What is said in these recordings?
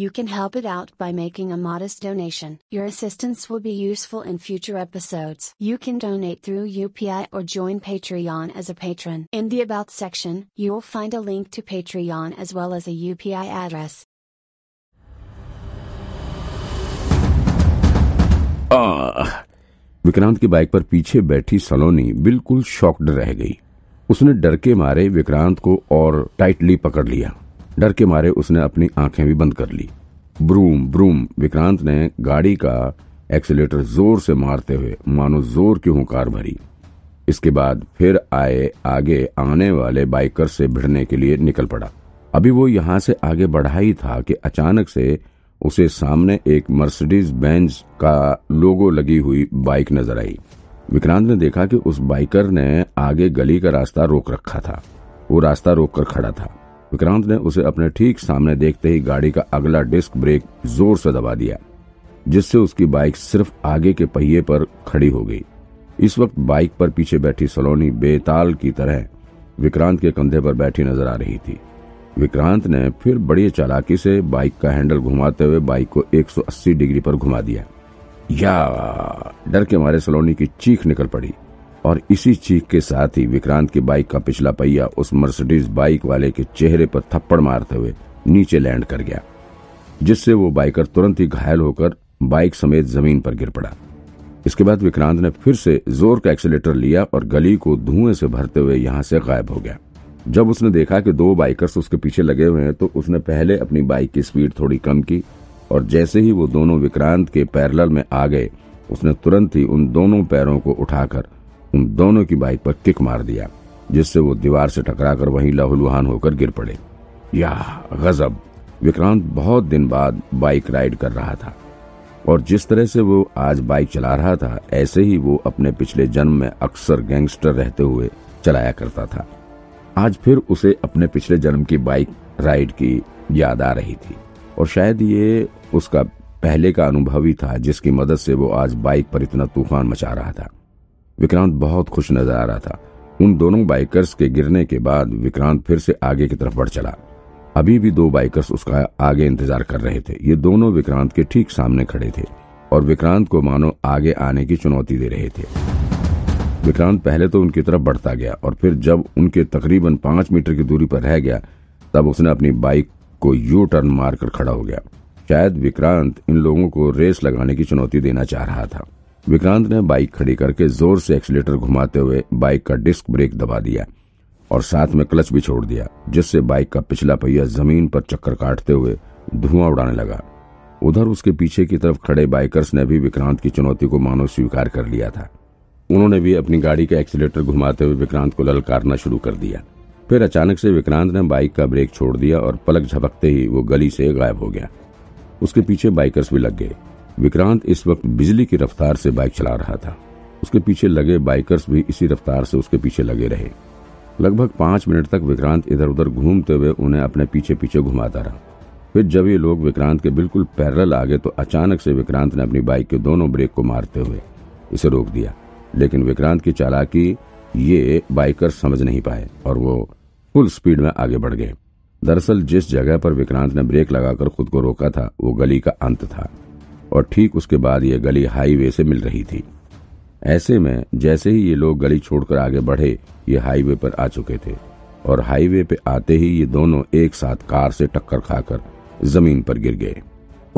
you can help it out by making a modest donation. Your assistance will be useful in future episodes. You can donate through UPI or join Patreon as a patron. In the About section, you will find a link to Patreon as well as a UPI address. आह! विक्रांत की bike पर पीछे बैठी सलोनी बिल्कुल shocked रह गई उसने डर के मारे विक्रांत को और टाइटली पकड़ लिया डर के मारे उसने अपनी आंखें भी बंद कर ली ब्रूम ब्रूम, विक्रांत ने गाड़ी का एक्सीलेटर ज़ोर से मारते हुए मानो ज़ोर की हुंकार भरी। इसके बाद फिर आए, आगे आने वाले बाइकर से भिड़ने के लिए निकल पड़ा। अभी वो यहाँ से आगे बढ़ा ही था कि अचानक से उसे सामने एक मर्सिडीज बेंज का लोगो लगी हुई बाइक नज़र आई। विक्रांत ने देखा कि उस बाइकर ने आगे गली का रास्ता रोक रखा था। वो रास्ता रोक कर खड़ा था। विक्रांत ने उसे अपने ठीक सामने देखते ही गाड़ी का अगला डिस्क ब्रेक ज़ोर से दबा दिया, जिससे उसकी बाइक सिर्फ़ आगे के पहिए पर खड़ी हो गई। इस वक्त बाइक पर पीछे बैठी सलोनी बेताल की तरह विक्रांत के कंधे पर बैठी नज़र आ रही थी। विक्रांत ने फिर बड़ी चालाकी से बाइक का हैंडल घुमाते हुए बाइक को 180 डिग्री पर घुमा दिया। या! डर के मारे सलोनी की चीख निकल पड़ी। और इसी चीख के साथ ही विक्रांत की बाइक का पिछला पहिया उस मर्सिडीज बाइक वाले के चेहरे पर थप्पड़ मारते हुए नीचे लैंड कर गया, जिससे वो बाइकर तुरंत ही घायल होकर बाइक समेत ज़मीन पर गिर पड़ा। इसके बाद विक्रांत ने फिर से ज़ोर का एक्सीलेटर लिया और गली को धुएँ से भरते हुए यहाँ से गायब हो गया। जब उसने देखा कि दो बाइकर्स उसके पीछे लगे हुए हैं तो उसने पहले अपनी बाइक की स्पीड थोड़ी कम की और जैसे ही वो दोनों विक्रांत के पैरल में आ गए, उसने तुरंत ही उन दोनों पैरों को उठाकर उन दोनों की बाइक पर किक मार दिया, जिससे वो दीवार से टकराकर वहीं लहूलुहान होकर गिर पड़े। या, गजब। विक्रांत बहुत दिन बाद बाइक राइड कर रहा था। और जिस तरह से वो आज बाइक चला रहा था, ऐसे ही वो अपने पिछले जन्म में अक्सर गैंगस्टर रहते हुए चलाया करता था। आज फिर उसे अपने पिछले जन्म की बाइक राइड की याद आ रही थी। और शायद ये उसका पहले का अनुभव ही था, जिसकी मदद से वो आज बाइक पर इतना तूफ़ान मचा रहा था। विक्रांत बहुत खुश नज़र आ रहा था। उन दोनों बाइकर्स के गिरने के बाद विक्रांत फिर से आगे की तरफ़ बढ़ चला। अभी भी दो बाइकर्स उसका आगे इंतज़ार कर रहे थे। ये दोनों विक्रांत के ठीक सामने खड़े थे और विक्रांत को मानो आगे आने की चुनौती दे रहे थे। विक्रांत पहले तो उनकी तरफ़ बढ़ता गया और फिर जब उनके तकरीबन पाँच मीटर की दूरी पर रह गया, तब उसने अपनी बाइक को यू टर्न मारकर खड़ा हो गया। शायद विक्रांत इन लोगों को रेस लगाने की चुनौती देना चाह रहा था। विक्रांत ने बाइक खड़ी करके ज़ोर से एक्सीटर घुमाते हुए बाइक का डिस्क ब्रेक दबा दिया और साथ में क्लच भी छोड़ दिया, जिससे बाइक का पिछला पहिया ज़मीन पर चक्कर काटते हुए धुआँ उड़ाने लगा। उधर उसके पीछे की तरफ़ खड़े बाइकर्स ने भी विक्रांत की चुनौती को मानो स्वीकार कर लिया था। उन्होंने भी अपनी गाड़ी का एक्सीटर घुमाते हुए विक्रांत को ललकारना शुरू कर दिया। फिर अचानक से विक्रांत ने बाइक का ब्रेक छोड़ दिया और पलक झपकते ही वो गली से गायब हो गया। उसके पीछे बाइकर्स भी लग गए। विक्रांत इस वक्त बिजली की रफ्तार से बाइक चला रहा था। उसके पीछे लगे बाइकर्स भी इसी रफ्तार से उसके पीछे लगे रहे। लगभग पाँच मिनट तक विक्रांत इधर उधर घूमते हुए उन्हें अपने पीछे पीछे घुमाता रहा। फिर जब ये लोग विक्रांत के बिल्कुल पैरल आ गए तो अचानक से विक्रांत ने अपनी बाइक के दोनों ब्रेक को मारते हुए इसे रोक दिया। लेकिन विक्रांत की चालाकी ये बाइकर समझ नहीं पाए और वो फुल स्पीड में आगे बढ़ गए। दरअसल जिस जगह पर विक्रांत ने ब्रेक लगाकर खुद को रोका था, वो गली का अंत था। और ठीक उसके बाद ये गली हाईवे से मिल रही थी। ऐसे में जैसे ही ये लोग गली छोड़कर आगे बढ़े ये हाईवे पर आ चुके थे। और हाईवे पे आते ही ये दोनों एक साथ कार से टक्कर खाकर ज़मीन पर गिर गए।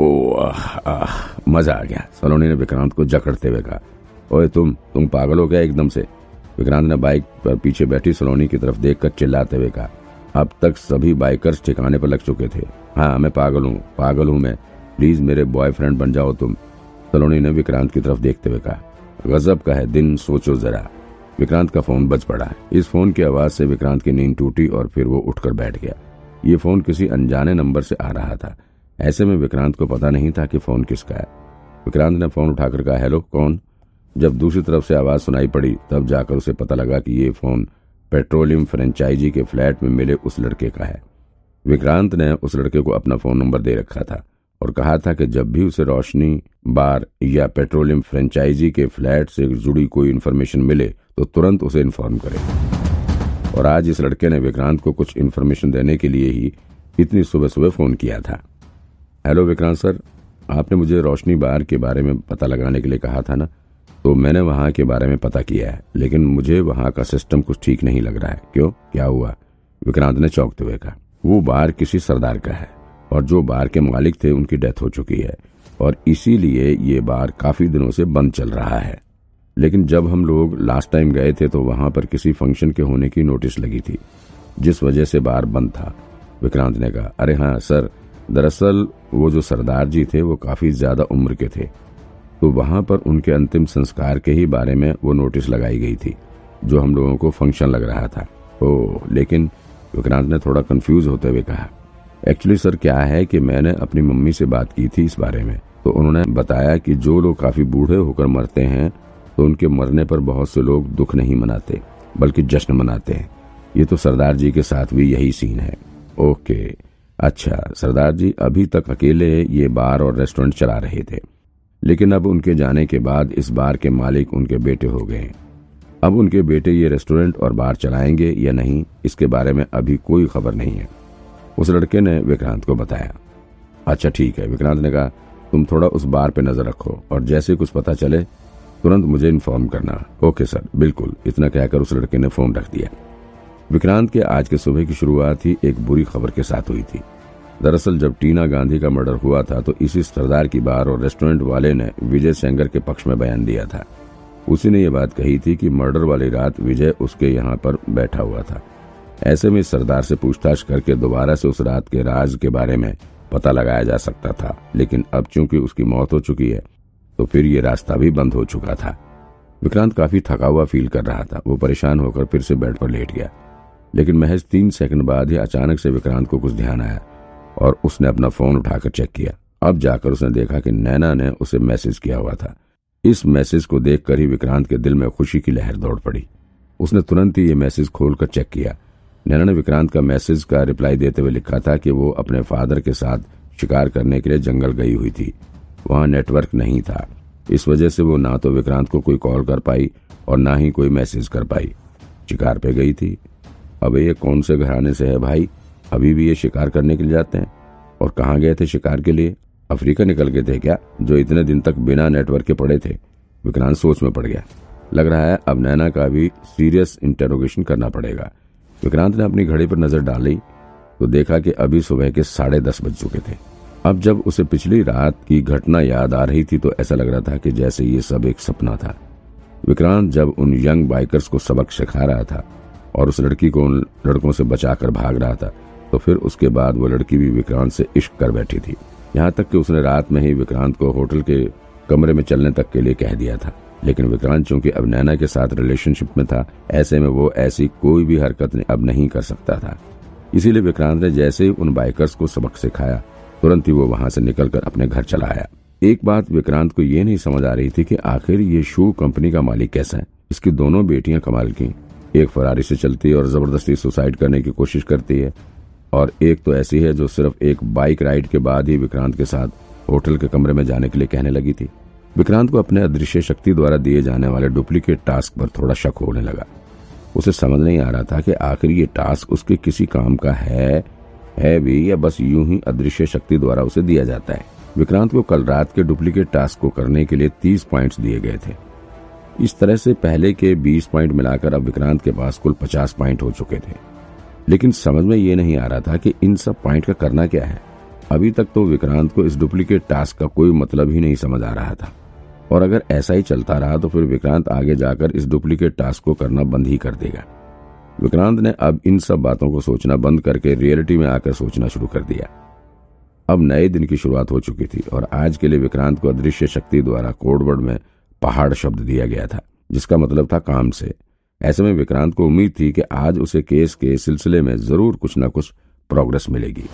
ओ आह, आह, मज़ा आ गया। सलोनी ने विक्रांत को जकड़ते हुए कहा ओए तुम तुम पागल हो गया एकदम से? विक्रांत ने बाइक पर पीछे बैठी सलोनी की तरफ़ देखकर चिल्लाते हुए कहा अब तक सभी बाइकर्स ठिकाने पर लग चुके थे। हाँ मैं पागल हूँ पागल हूँ मैं। प्लीज़ मेरे बॉयफ्रेंड बन जाओ तुम। सलोनी ने विक्रांत की तरफ़ देखते हुए कहा, गजब का है, दिन सोचो जरा। विक्रांत का फ़ोन बज पड़ा। इस फ़ोन की आवाज़ से विक्रांत की नींद टूटी और फिर वो उठकर बैठ गया। ये फ़ोन किसी अनजाने नंबर से आ रहा था। ऐसे में विक्रांत को पता नहीं था कि फ़ोन किसका है। विक्रांत ने फ़ोन उठाकर कहा, हेलो, कौन? जब दूसरी तरफ़ से आवाज़ सुनाई पड़ी, तब जाकर उसे पता लगा कि ये फ़ोन पेट्रोलियम फ्रेंचाइजी के फ्लैट में मिले उस लड़के का है। विक्रांत ने उस लड़के को अपना फ़ोन नंबर दे रखा था। और कहा था कि जब भी उसे रोशनी बार या पेट्रोलियम फ्रेंचाइजी के फ्लैट से जुड़ी कोई इन्फॉर्मेशन मिले तो तुरंत उसे इन्फॉर्म करे। और आज इस लड़के ने विक्रांत को कुछ इन्फॉर्मेशन देने के लिए ही इतनी सुबह सुबह फ़ोन किया था। हेलो विक्रांत सर, आपने मुझे रोशनी बार के बारे में पता लगाने के लिए कहा था ना? तो मैंने वहाँ के बारे में पता किया है, लेकिन मुझे वहाँ का सिस्टम कुछ ठीक नहीं लग रहा है। क्यों? क्या हुआ? विक्रांत ने चौंकते हुए कहा, वो बार किसी सरदार का है। और जो बार के मालिक थे, उनकी डेथ हो चुकी है। और इसीलिए ये बार काफ़ी दिनों से बंद चल रहा है। लेकिन जब हम लोग लास्ट टाइम गए थे तो वहाँ पर किसी फ़ंक्शन के होने की नोटिस लगी थी, जिस वजह से बार बंद था। विक्रांत ने कहा, अरे हाँ सर, दरअसल वो जो सरदार जी थे, वो काफ़ी ज़्यादा उम्र के थे। तो वहाँ पर उनके अंतिम संस्कार के ही बारे में वो नोटिस लगाई गई थी, जो हम लोगों को फ़ंक्शन लग रहा था। ओ लेकिन विक्रांत ने थोड़ा कंफ्यूज होते हुए कहा एक्चुअली सर क्या है कि मैंने अपनी मम्मी से बात की थी इस बारे में? तो उन्होंने बताया कि जो लोग काफ़ी बूढ़े होकर मरते हैं तो उनके मरने पर बहुत से लोग दुख नहीं मनाते, बल्कि जश्न मनाते हैं। ये तो सरदार जी के साथ भी यही सीन है। ओके अच्छा सरदार जी, अभी तक अकेले ये बार और रेस्टोरेंट चला रहे थे। लेकिन अब उनके जाने के बाद इस बार के मालिक उनके बेटे हो गए अब उनके बेटे ये रेस्टोरेंट और बार चलाएँगे या नहीं, इसके बारे में अभी कोई खबर नहीं है। उस लड़के ने विक्रांत को बताया। अच्छा ठीक है, विक्रांत ने कहा। तुम थोड़ा उस बार पे नज़र रखो और जैसे कुछ पता चले, तुरंत मुझे इन्फॉर्म करना। ओके, सर, बिल्कुल, इतना कहकर उस लड़के ने फ़ोन रख दिया। विक्रांत के आज के सुबह की शुरुआत ही एक बुरी खबर के साथ हुई थी। दरअसल, जब टीना गांधी का मर्डर हुआ था तो इसी सरदार की बार और रेस्टोरेंट वाले ने विजय सेंगर के पक्ष में बयान दिया था। उसी ने यह बात कही थी कि मर्डर वाली रात विजय उसके यहाँ पर बैठा हुआ था। ऐसे में सरदार से पूछताछ करके दोबारा से उस रात के राज के बारे में पता लगाया जा सकता था, लेकिन अब चूँकि उसकी मौत हो चुकी है तो फिर ये रास्ता भी बंद हो चुका था। विक्रांत काफ़ी थका हुआ फील कर रहा था, वो परेशान होकर फिर से बेड पर लेट गया। लेकिन महज तीन सेकंड बाद ही अचानक से विक्रांत को कुछ ध्यान आया, और उसने अपना फ़ोन उठाकर चेक किया। अब जाकर उसने देखा कि नैना ने उसे मैसेज किया हुआ था। इस मैसेज को देखकर ही विक्रांत के दिल में खुशी की लहर दौड़ पड़ी। उसने तुरंत ही ये मैसेज खोलकर चेक किया। नैना ने विक्रांत का मैसेज का रिप्लाई देते हुए लिखा था कि वो अपने फादर के साथ शिकार करने के लिए जंगल गई हुई थी। वहाँ नेटवर्क नहीं था। इस वजह से वो ना तो विक्रांत को कोई कॉल कर पाई और ना ही कोई मैसेज कर पाई। शिकार पे गई थी। अब ये कौन से घराने से है भाई? अभी भी ये शिकार करने के लिए जाते हैं? और कहाँ गए थे शिकार के लिए? अफ्रीका निकल गए थे क्या, जो इतने दिन तक बिना नेटवर्क के पड़े थे? विक्रांत सोच में पड़ गया। लग रहा है अब नैना का भी सीरियस इंटेरोगेशन करना पड़ेगा। विक्रांत ने अपनी घड़ी पर नज़र डाली तो देखा कि अभी सुबह के साढ़े दस बज चुके थे। अब जब उसे पिछली रात की घटना याद आ रही थी तो ऐसा लग रहा था कि जैसे ये सब एक सपना था। विक्रांत जब उन यंग बाइकर्स को सबक सिखा रहा था और उस लड़की को उन लड़कों से बचाकर भाग रहा था तो फिर उसके बाद वो लड़की भी विक्रांत से इश्क कर बैठी थी। यहाँ तक कि उसने रात में ही विक्रांत को होटल के कमरे में चलने तक के लिए कह दिया था। लेकिन विक्रांत चूँकि अब नैना के साथ रिलेशनशिप में था, ऐसे में वो ऐसी कोई भी हरकत अब नहीं कर सकता था। इसीलिए विक्रांत ने जैसे ही उन बाइकर्स को सबक सिखाया, तुरंत ही वो वहाँ से निकलकर अपने घर चला आया। एक बात विक्रांत को ये नहीं समझ आ रही थी कि आखिर ये शू कंपनी का मालिक कैसा है। इसकी दोनों बेटियाँ कमाल की एक फरारी से चलती है और ज़बरदस्ती सुसाइड करने की कोशिश करती है। और एक तो ऐसी है जो सिर्फ़ एक बाइक राइड के बाद ही विक्रांत के साथ होटल के कमरे में जाने के लिए कहने लगी थी। विक्रांत को अपने अदृश्य शक्ति द्वारा दिए जाने वाले डुप्लीकेट टास्क पर थोड़ा शक होने लगा। उसे समझ नहीं आ रहा था कि आखिर ये टास्क उसके किसी काम का है है भी या बस यूँ ही अदृश्य शक्ति द्वारा उसे दिया जाता है। विक्रांत को कल रात के डुप्लीकेट टास्क को करने के लिए तीस पॉइंट्स दिए गए थे। इस तरह से पहले के बीस पॉइंट मिलाकर अब विक्रांत के पास कुल पचास पॉइंट हो चुके थे। लेकिन समझ में ये नहीं आ रहा था कि इन सब पॉइंट का करना क्या है। अभी तक तो विक्रांत को इस डुप्लीकेट टास्क का कोई मतलब ही नहीं समझ आ रहा था। और अगर ऐसा ही चलता रहा तो फिर विक्रांत आगे जाकर इस डुप्लीकेट टास्क को करना बंद ही कर देगा। विक्रांत ने अब इन सब बातों को सोचना बंद करके रियलिटी में आकर सोचना शुरू कर दिया। अब नए दिन की शुरुआत हो चुकी थी और आज के लिए विक्रांत को अदृश्य शक्ति द्वारा कोडवर्ड में पहाड़ शब्द दिया गया था, जिसका मतलब था काम से। ऐसे में विक्रांत को उम्मीद थी कि आज उसे केस के सिलसिले में ज़रूर कुछ न कुछ प्रोग्रेस मिलेगी।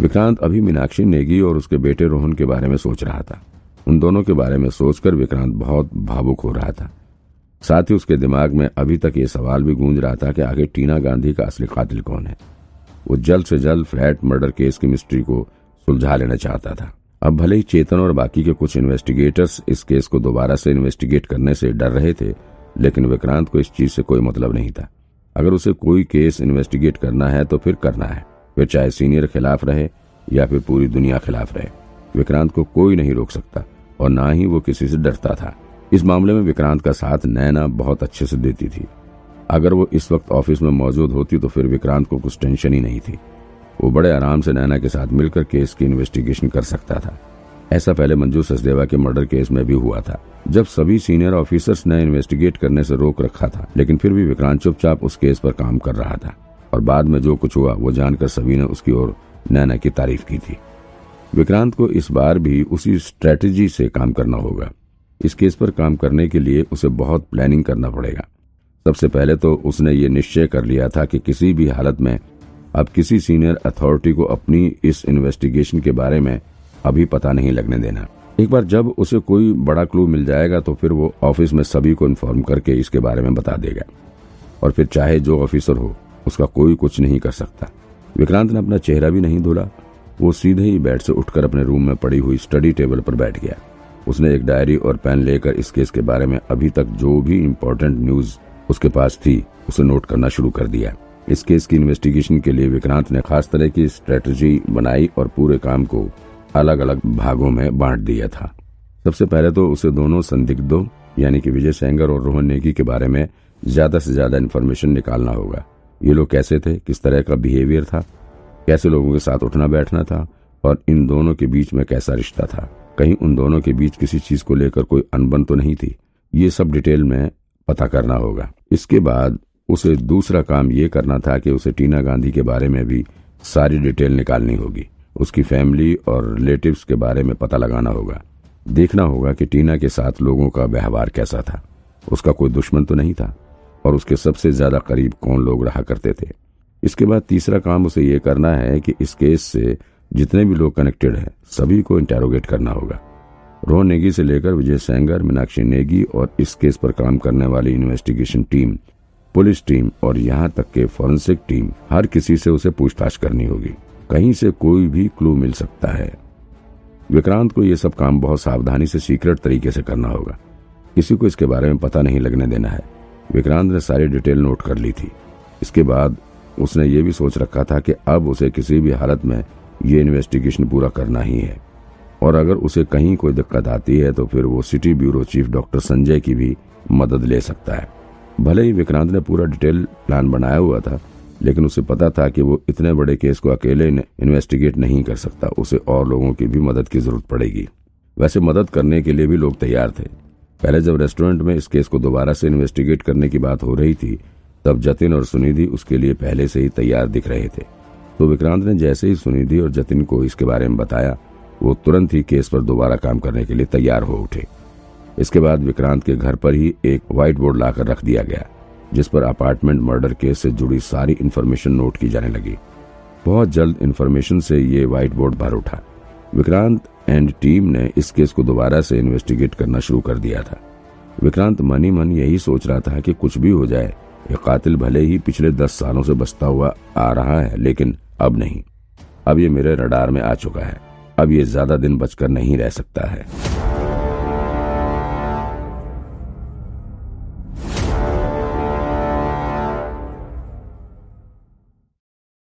विक्रांत अभी मीनाक्षी, नेगी और उसके बेटे रोहन के बारे में सोच रहा था। उन दोनों के बारे में सोचकर विक्रांत बहुत भावुक हो रहा था। साथ ही उसके दिमाग में अभी तक ये सवाल भी गूंज रहा था कि आगे टीना गांधी का असली कातिल कौन है? वो जल्द से जल्द फ्लैट मर्डर केस की मिस्ट्री को सुलझा लेना चाहता था। अब भले ही चेतन और बाकी के कुछ इन्वेस्टिगेटर्स इस केस को दोबारा से इन्वेस्टिगेट करने से डर रहे थे, लेकिन विक्रांत को इस चीज़ से कोई मतलब नहीं था। अगर उसे कोई केस इन्वेस्टिगेट करना है तो फिर करना है। फिर चाहे सीनियर खिलाफ रहे या फिर पूरी दुनिया खिलाफ रहे। विक्रांत को कोई नहीं रोक सकता। और ना ही वो किसी से डरता था। इस मामले में विक्रांत का साथ नैना बहुत अच्छे से देती थी। अगर वो इस वक्त ऑफ़िस में मौजूद होती तो फिर विक्रांत को कुछ टेंशन ही नहीं थी। वो बड़े आराम से नैना के साथ मिलकर केस की इन्वेस्टिगेशन कर सकता था। ऐसा पहले मंजू सचदेवा के मर्डर केस में भी हुआ था, जब सभी सीनियर ऑफिसर्स ने इन्वेस्टिगेट करने से रोक रखा था, लेकिन फिर भी विक्रांत चुपचाप उस केस पर काम कर रहा था। और बाद में जो कुछ हुआ, वो जानकर सभी ने उसकी ओर नैना की तारीफ़ की थी। विक्रांत को इस बार भी उसी स्ट्रेटेजी से काम करना होगा। इस केस पर काम करने के लिए उसे बहुत प्लानिंग करना पड़ेगा। सबसे पहले तो उसने ये निश्चय कर लिया था कि किसी भी हालत में अब किसी सीनियर अथॉरिटी को अपनी इस इन्वेस्टिगेशन के बारे में अभी पता नहीं लगने देना। एक बार जब उसे कोई बड़ा क्लू मिल जाएगा तो फिर वो ऑफ़िस में सभी को इन्फॉर्म करके इसके बारे में बता देगा। और फिर चाहे जो ऑफिसर हो, उसका कोई कुछ नहीं कर सकता। विक्रांत ने अपना चेहरा भी नहीं धोला। वो सीधे ही बेड से उठकर अपने रूम में पड़ी हुई स्टडी टेबल पर बैठ गया। उसने एक डायरी और पेन लेकर इस केस के बारे में अभी तक जो भी इम्पोर्टेंट न्यूज़ उसके पास थी, उसे नोट करना शुरू कर दिया। इस केस की इन्वेस्टिगेशन के लिए विक्रांत ने खास तरह की स्ट्रेटजी बनाई और पूरे काम को अलग अलग भागों में बांट दिया था। सबसे पहले तो उसे दोनों संदिग्धों, यानी कि विजय सेंगर और रोहन नेगी के बारे में ज़्यादा से ज़्यादा इन्फॉर्मेशन निकालना होगा। ये लोग कैसे थे? किस तरह का बिहेवियर था? कैसे लोगों के साथ उठना बैठना था और इन दोनों के बीच में कैसा रिश्ता था? कहीं उन दोनों के बीच किसी चीज़ को लेकर कोई अनबन तो नहीं थी? ये सब डिटेल में पता करना होगा। इसके बाद उसे दूसरा काम ये करना था कि उसे टीना गांधी के बारे में भी सारी डिटेल निकालनी होगी। उसकी फैमिली और रिलेटिव्स के बारे में पता लगाना होगा। देखना होगा कि टीना के साथ लोगों का व्यवहार कैसा था। उसका कोई दुश्मन तो नहीं था। और उसके सबसे ज़्यादा करीब कौन लोग रहा करते थे? इसके बाद तीसरा काम उसे ये करना है कि इस केस से जितने भी लोग कनेक्टेड हैं, सभी को इंटेरोगेट करना होगा। रोहन नेगी से लेकर विजय सेंगर, मीनाक्षी नेगी और इस केस पर काम करने वाली इन्वेस्टिगेशन टीम पुलिस टीम और यहाँ तक के फॉरेंसिक टीम हर किसी से उसे पूछताछ करनी होगी। कहीं से कोई भी क्लू मिल सकता है। विक्रांत को यह सब काम बहुत सावधानी से सीक्रेट तरीके से करना होगा। किसी को इसके बारे में पता नहीं लगने देना है। विक्रांत ने सारी डिटेल नोट कर ली थी। इसके बाद उसने ये भी सोच रखा था कि अब उसे किसी भी हालत में ये इन्वेस्टिगेशन पूरा करना ही है। और अगर उसे कहीं कोई दिक्कत आती है तो फिर वो city bureau chief doctor Sanjay की भी मदद ले सकता है। भले ही विक्रांत ने पूरा डिटेल प्लान बनाया हुआ था, लेकिन उसे पता था कि वो इतने बड़े केस को अकेले इन्वेस्टिगेट नहीं कर सकता। उसे और लोगों की भी मदद की ज़रूरत पड़ेगी। वैसे मदद करने के लिए भी लोग तैयार थे। पहले जब रेस्टोरेंट में इस केस को दोबारा से इन्वेस्टिगेट करने की बात हो रही थी तब जतिन और सुनिधि उसके लिए पहले से ही तैयार दिख रहे थे। तो विक्रांत ने जैसे ही सुनिधि और जतिन को इसके बारे में बताया, वो तुरंत ही केस पर दोबारा काम करने के लिए तैयार हो उठे। इसके बाद विक्रांत के घर पर ही एक व्हाइट बोर्ड लाकर रख दिया गया, जिस पर अपार्टमेंट मर्डर केस से जुड़ी सारी इन्फॉर्मेशन नोट की जाने लगी। बहुत जल्द इन्फॉर्मेशन से ये व्हाइट बोर्ड भर उठा। विक्रांत एंड टीम ने इस केस को दोबारा से इन्वेस्टिगेट करना शुरू कर दिया था। विक्रांत मनी मन यही सोच रहा था कि कुछ भी हो जाए ये कातिल भले ही पिछले दस सालों से बसता हुआ आ रहा है, लेकिन अब नहीं। अब ये मेरे रडार में आ चुका है। अब ये ज़्यादा दिन बचकर नहीं रह सकता है।